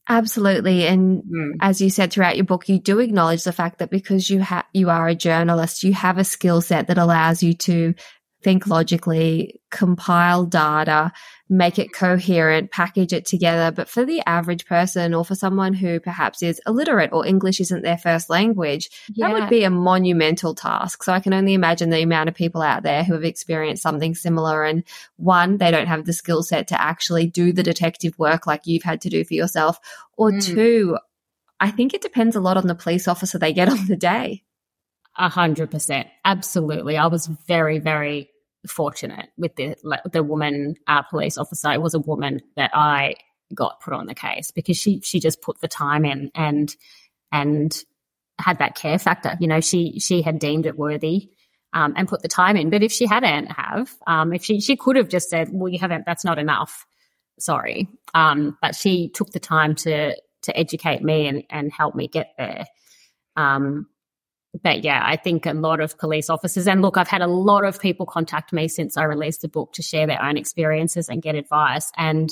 Absolutely, and mm. as you said throughout your book, you do acknowledge the fact that because you have you are a journalist, you have a skill set that allows you to think logically, compile data, make it coherent, package it together. But for the average person or for someone who perhaps is illiterate or English isn't their first language, yeah. that would be a monumental task. So I can only imagine the amount of people out there who have experienced something similar. And one, they don't have the skill set to actually do the detective work like you've had to do for yourself. Or mm. two, I think it depends a lot on the police officer they get on the day.
A hundred percent. Absolutely. I was very, very fortunate with the the woman uh, police officer. It was a woman that I got put on the case because she she just put the time in and and had that care factor. You know, she she had deemed it worthy um, and put the time in. But if she hadn't have, um, if she she could have just said, "Well, you haven't. That's not enough." Sorry, um, but she took the time to to educate me and and help me get there. Um, but yeah, I think a lot of police officers, and look, I've had a lot of people contact me since I released the book to share their own experiences and get advice. And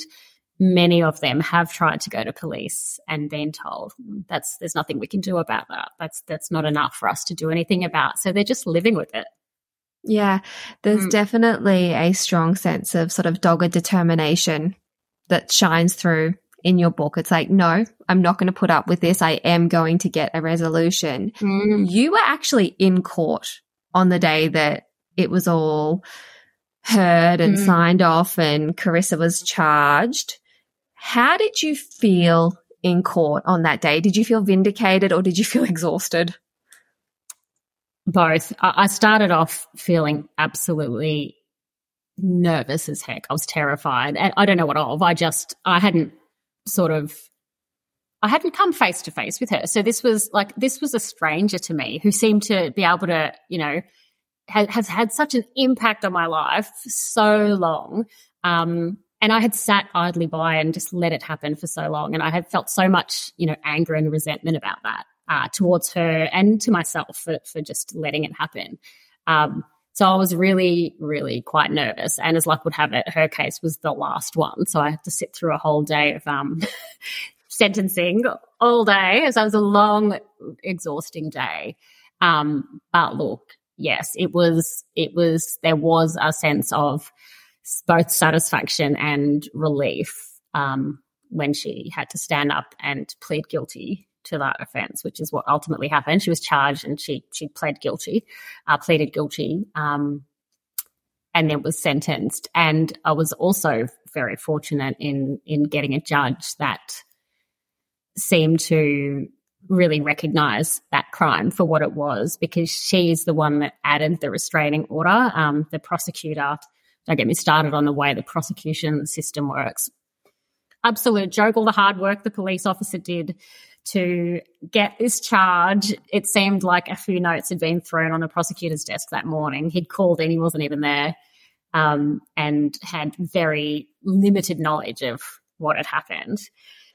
many of them have tried to go to police and been told that's there's nothing we can do about that. That's that's not enough for us to do anything about. So they're just living with it.
Yeah, there's mm. definitely a strong sense of sort of dogged determination that shines through in your book. It's like, no, I'm not going to put up with this. I am going to get a resolution. Mm. You were actually in court on the day that it was all heard and mm. signed off and Carissa was charged. How did you feel in court on that day? Did you feel vindicated or did you feel exhausted?
Both. I started off feeling absolutely nervous as heck. I was terrified. And I don't know what of. I just, I hadn't sort of I hadn't come face to face with her. So this was like, this was a stranger to me who seemed to be able to, you know, has, has had such an impact on my life so long. Um, and I had sat idly by and just let it happen for so long. And I had felt so much, you know, anger and resentment about that uh, towards her and to myself for, for just letting it happen. Um, so I was really, really quite nervous. And as luck would have it, her case was the last one. So I had to sit through a whole day of um, sentencing all day. So it was a long, exhausting day. Um, but look, yes, it was, it was, there was a sense of both satisfaction and relief um, when she had to stand up and plead guilty to that offence, which is what ultimately happened. She was charged and she she pled guilty, uh, pleaded guilty, um, and then was sentenced. And I was also very fortunate in in getting a judge that seemed to really recognize that crime for what it was because she is the one that added the restraining order. Um, the prosecutor, don't get me started on the way the prosecution system works. Absolute joke, all the hard work the police officer did to get this charge. It seemed like a few notes had been thrown on the prosecutor's desk that morning. He'd called in, he wasn't even there, um, and had very limited knowledge of what had happened.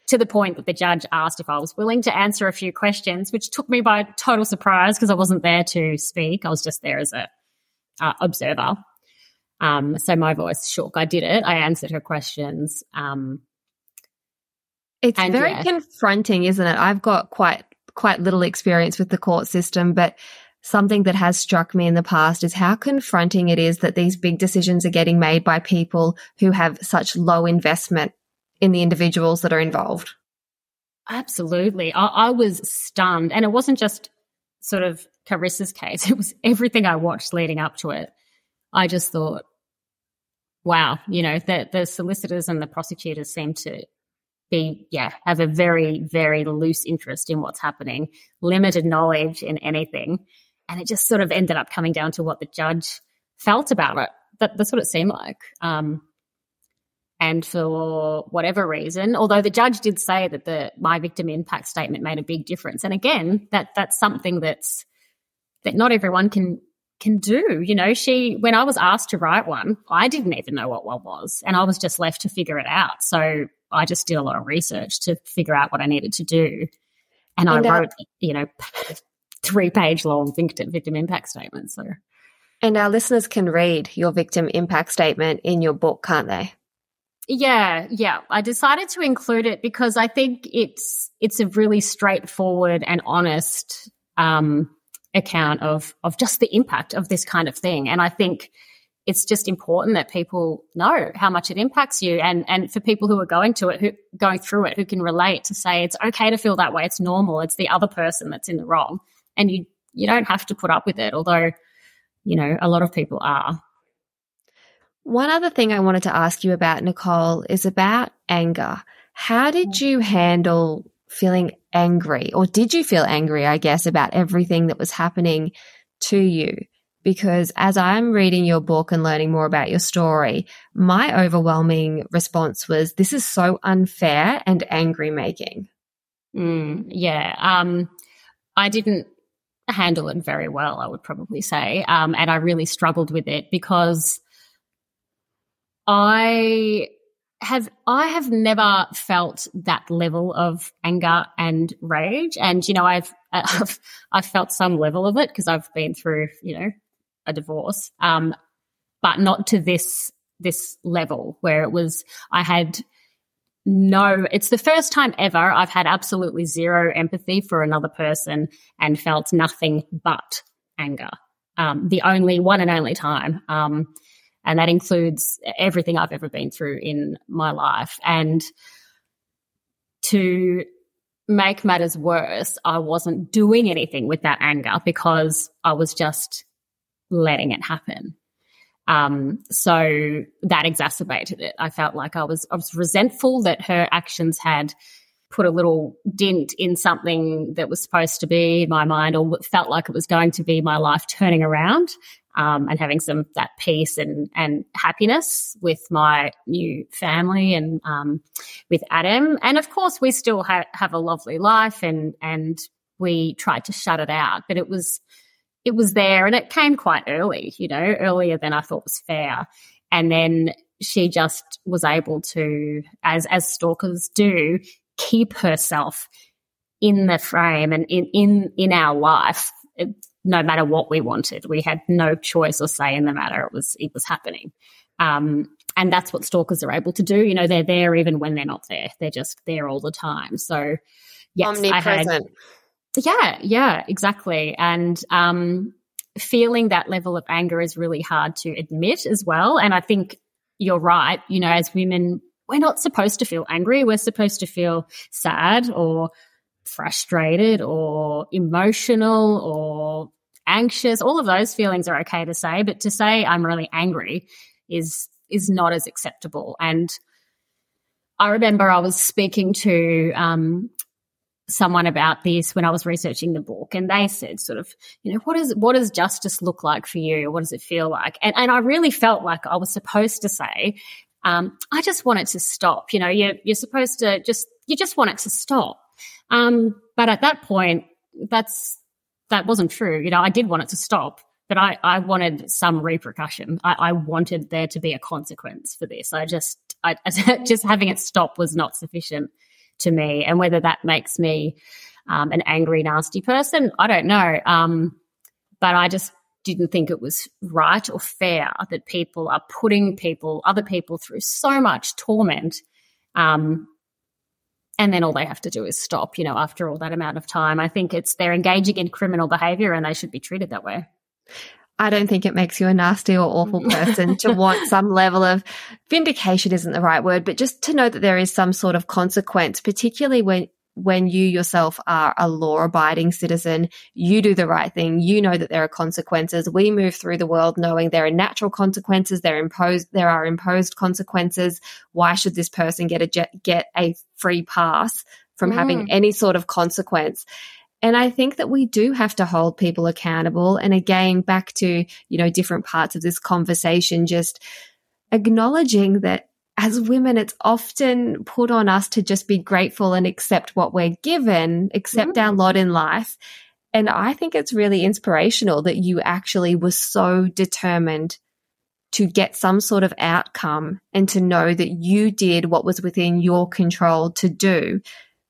To the point that the judge asked if I was willing to answer a few questions, which took me by total surprise because I wasn't there to speak. I was just there as a uh, observer. Um, so my voice shook. I did it. I answered her questions. Um,
it's and very yeah. confronting, isn't it? I've got quite quite little experience with the court system, but something that has struck me in the past is how confronting it is that these big decisions are getting made by people who have such low investment in the individuals that are involved.
Absolutely. I, I was stunned. And it wasn't just sort of Carissa's case, it was everything I watched leading up to it. I just thought, wow, you know, the, the solicitors and the prosecutors seem to be, yeah, have a very, very loose interest in what's happening, limited knowledge in anything. And it just sort of ended up coming down to what the judge felt about it. That, that's what it seemed like. Um, and for whatever reason, although the judge did say that the my victim impact statement made a big difference, and again, that that's something that's that not everyone can can do. You know, she when I was asked to write one, I didn't even know what one was, and I was just left to figure it out. So I just did a lot of research to figure out what I needed to do. And, and I wrote, you know, three page long victim, victim impact statement. So,
and our listeners can read your victim impact statement in your book, can't they?
Yeah, yeah. I decided to include it because I think it's it's a really straightforward and honest um, account of of just the impact of this kind of thing. And I think it's just important that people know how much it impacts you. And and for people who are going to it who going through it who can relate to say it's okay to feel that way. It's normal. It's the other person that's in the wrong. And you you don't have to put up with it although you know a lot of people are.
One other thing i wanted to ask you about nicole is about anger. How did mm. you handle feeling angry? Or did you feel angry i guess about everything that was happening to you because as I'm reading your book and learning more about your story, my overwhelming response was, this is so unfair and angry making.
Mm, yeah. Um, I didn't handle it very well, I would probably say. Um, and I really struggled with it because I have I have never felt that level of anger and rage, and you know I've I've, I've felt some level of it because I've been through you know a divorce, um, but not to this this level where it was. I had no. It's the first time ever I've had absolutely zero empathy for another person and felt nothing but anger. Um, the only one and only time. Um, and that includes everything I've ever been through in my life. And to make matters worse, I wasn't doing anything with that anger because I was just letting it happen. Um, so that exacerbated it. I felt like I was, I was resentful that her actions had put a little dint in something that was supposed to be my mind or felt like it was going to be my life turning around. um, and having some that peace and and happiness with my new family and um, with Adam. And of course, we still ha- have a lovely life, and and we tried to shut it out, but it was it was there, and it came quite early, you know, earlier than I thought was fair. And then she just was able to, as as stalkers do, keep herself in the frame and in in in our life no matter what we wanted. We had no choice or say in the matter. It was it was happening. Um, and that's what stalkers are able to do. You know, they're there even when they're not there. They're just there all the time. So yes,
omnipresent.
I had, yeah, yeah, exactly. And um, feeling that level of anger is really hard to admit as well. And I think you're right. You know, as women, we're not supposed to feel angry. We're supposed to feel sad or frustrated or emotional or anxious. All of those feelings are okay to say, but to say I'm really angry is is not as acceptable. And I remember I was speaking to um, someone about this when I was researching the book, and they said, sort of, you know, what is what does justice look like for you? What does it feel like? And and I really felt like I was supposed to say, um, I just want it to stop. You know, you're you're supposed to just you just want it to stop. Um, but at that point, that's that wasn't true. You know, I did want it to stop, but I, I wanted some repercussion. I, I wanted there to be a consequence for this. I just, I, just having it stop was not sufficient to me. And whether that makes me um, an angry, nasty person, I don't know. Um, but I just didn't think it was right or fair that people are putting people, other people, through so much torment um, and then all they have to do is stop, you know, after all that amount of time. I think it's they're engaging in criminal behavior and they should be treated that way.
I don't think it makes you a nasty or awful person to want some level of vindication isn't the right word, but just to know that there is some sort of consequence, particularly when when you yourself are a law abiding citizen, you do the right thing. You know that there are consequences. We move through the world knowing there are natural consequences. There imposed, there are imposed consequences. Why should this person get a, get a free pass from mm. having any sort of consequence? And I think that we do have to hold people accountable. And again, back to, you know, different parts of this conversation, just acknowledging that as women, it's often put on us to just be grateful and accept what we're given, accept mm. our lot in life. And I think it's really inspirational that you actually were so determined to get some sort of outcome and to know that you did what was within your control to do.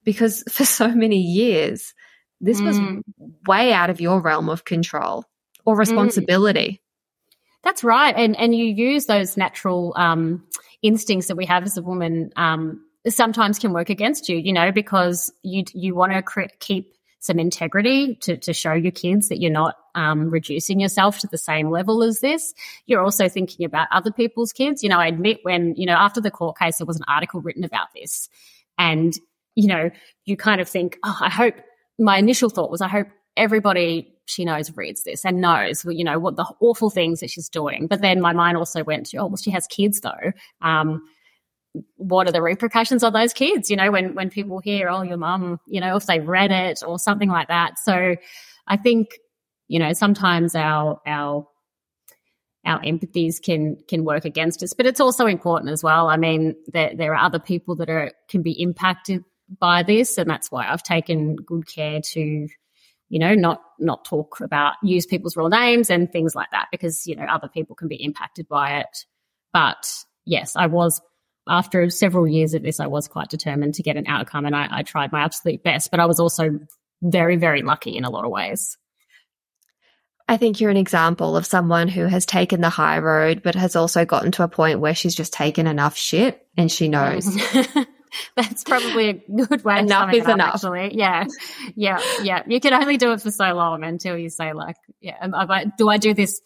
Because for so many years, this mm. was way out of your realm of control or mm. responsibility. Mm.
That's right. And and you use those natural um, instincts that we have as a woman um, sometimes can work against you, you know, because you you want to cre- keep some integrity to, to show your kids that you're not um, reducing yourself to the same level as this. You're also thinking about other people's kids. You know, I admit when, you know, after the court case, there was an article written about this. And, you know, you kind of think, oh, I hope my initial thought was, I hope everybody she knows reads this and knows, you know, what the awful things that she's doing. But then my mind also went to, oh, well, she has kids though. Um, what are the repercussions of those kids? You know, when when people hear, oh, your mum, you know, if they read it or something like that. So I think, you know, sometimes our our our empathies can can work against us, but it's also important as well. I mean, there there are other people that are can be impacted by this, and that's why I've taken good care to you know, not not talk about use people's real names and things like that because you know other people can be impacted by it. But yes, I was after several years of this, I was quite determined to get an outcome, and I, I tried my absolute best. But I was also very very lucky in a lot of ways.
I think you're an example of someone who has taken the high road, but has also gotten to a point where she's just taken enough shit and she knows.
That's probably a good way.
enough is
up,
enough.
Actually, yeah, yeah, yeah. You can only do it for so long until you say, like, yeah, I, do I do this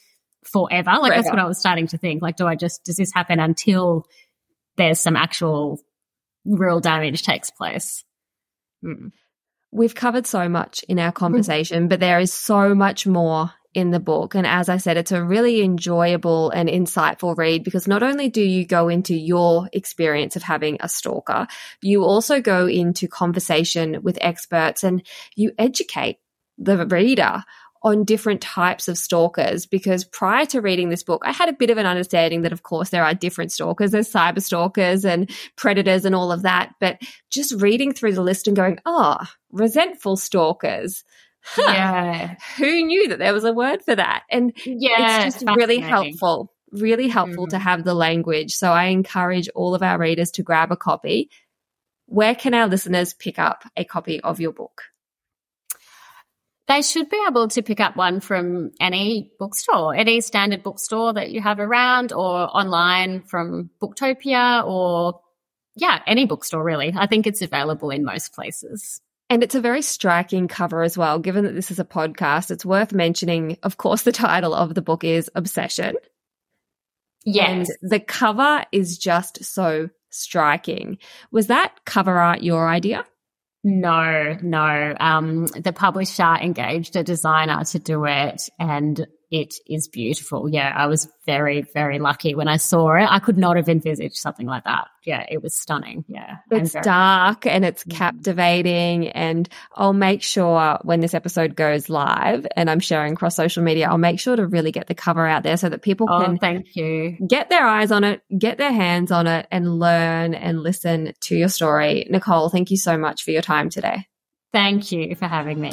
forever? Like forever. that's what I was starting to think. Like, do I just does this happen until there's some actual real damage takes place?
Mm. We've covered so much in our conversation, but there is so much more in the book. And as I said, it's a really enjoyable and insightful read because not only do you go into your experience of having a stalker, you also go into conversation with experts and you educate the reader on different types of stalkers because prior to reading this book, I had a bit of an understanding that, of course, there are different stalkers. There's cyber stalkers and predators and all of that. But just reading through the list and going, oh, resentful stalkers. Huh,
Yeah.
Who knew that there was a word for that? And
Yeah.
it's just really helpful, really helpful to
Mm.
have the language. So I encourage all of our readers to grab a copy. Where can our listeners pick up a copy of your book?
They should be able to pick up one from any bookstore, any standard bookstore that you have around, or online from Booktopia, or yeah, any bookstore really. I think it's available in most places.
And it's a very striking cover as well. Given that this is a podcast, it's worth mentioning, of course, the title of the book is Obsession.
Yes.
And the cover is just so striking. Was that cover art your idea?
No, no. Um, the publisher engaged a designer to do it, and it is beautiful. Yeah, I was very, very lucky when I saw it. I could not have envisaged something like that. Yeah, it was stunning. Yeah,
It's
very-
dark and it's
Mhm.
captivating. And I'll make sure when this episode goes live and I'm sharing across social media, I'll make sure to really get the cover out there so that people
Oh,
can
thank you.
get their eyes on it, get their hands on it, and learn and listen to your story. Nicole, thank you so much for your time today.
Thank you for having me.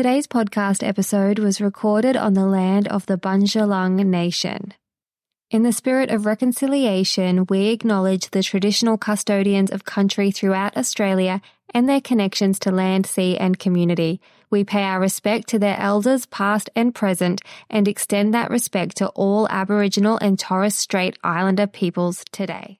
Today's podcast episode was recorded on the land of the Bundjalung Nation. In the spirit of reconciliation, we acknowledge the traditional custodians of country throughout Australia and their connections to land, sea, and community. We pay our respect to their elders, past and present, and extend that respect to all Aboriginal and Torres Strait Islander peoples today.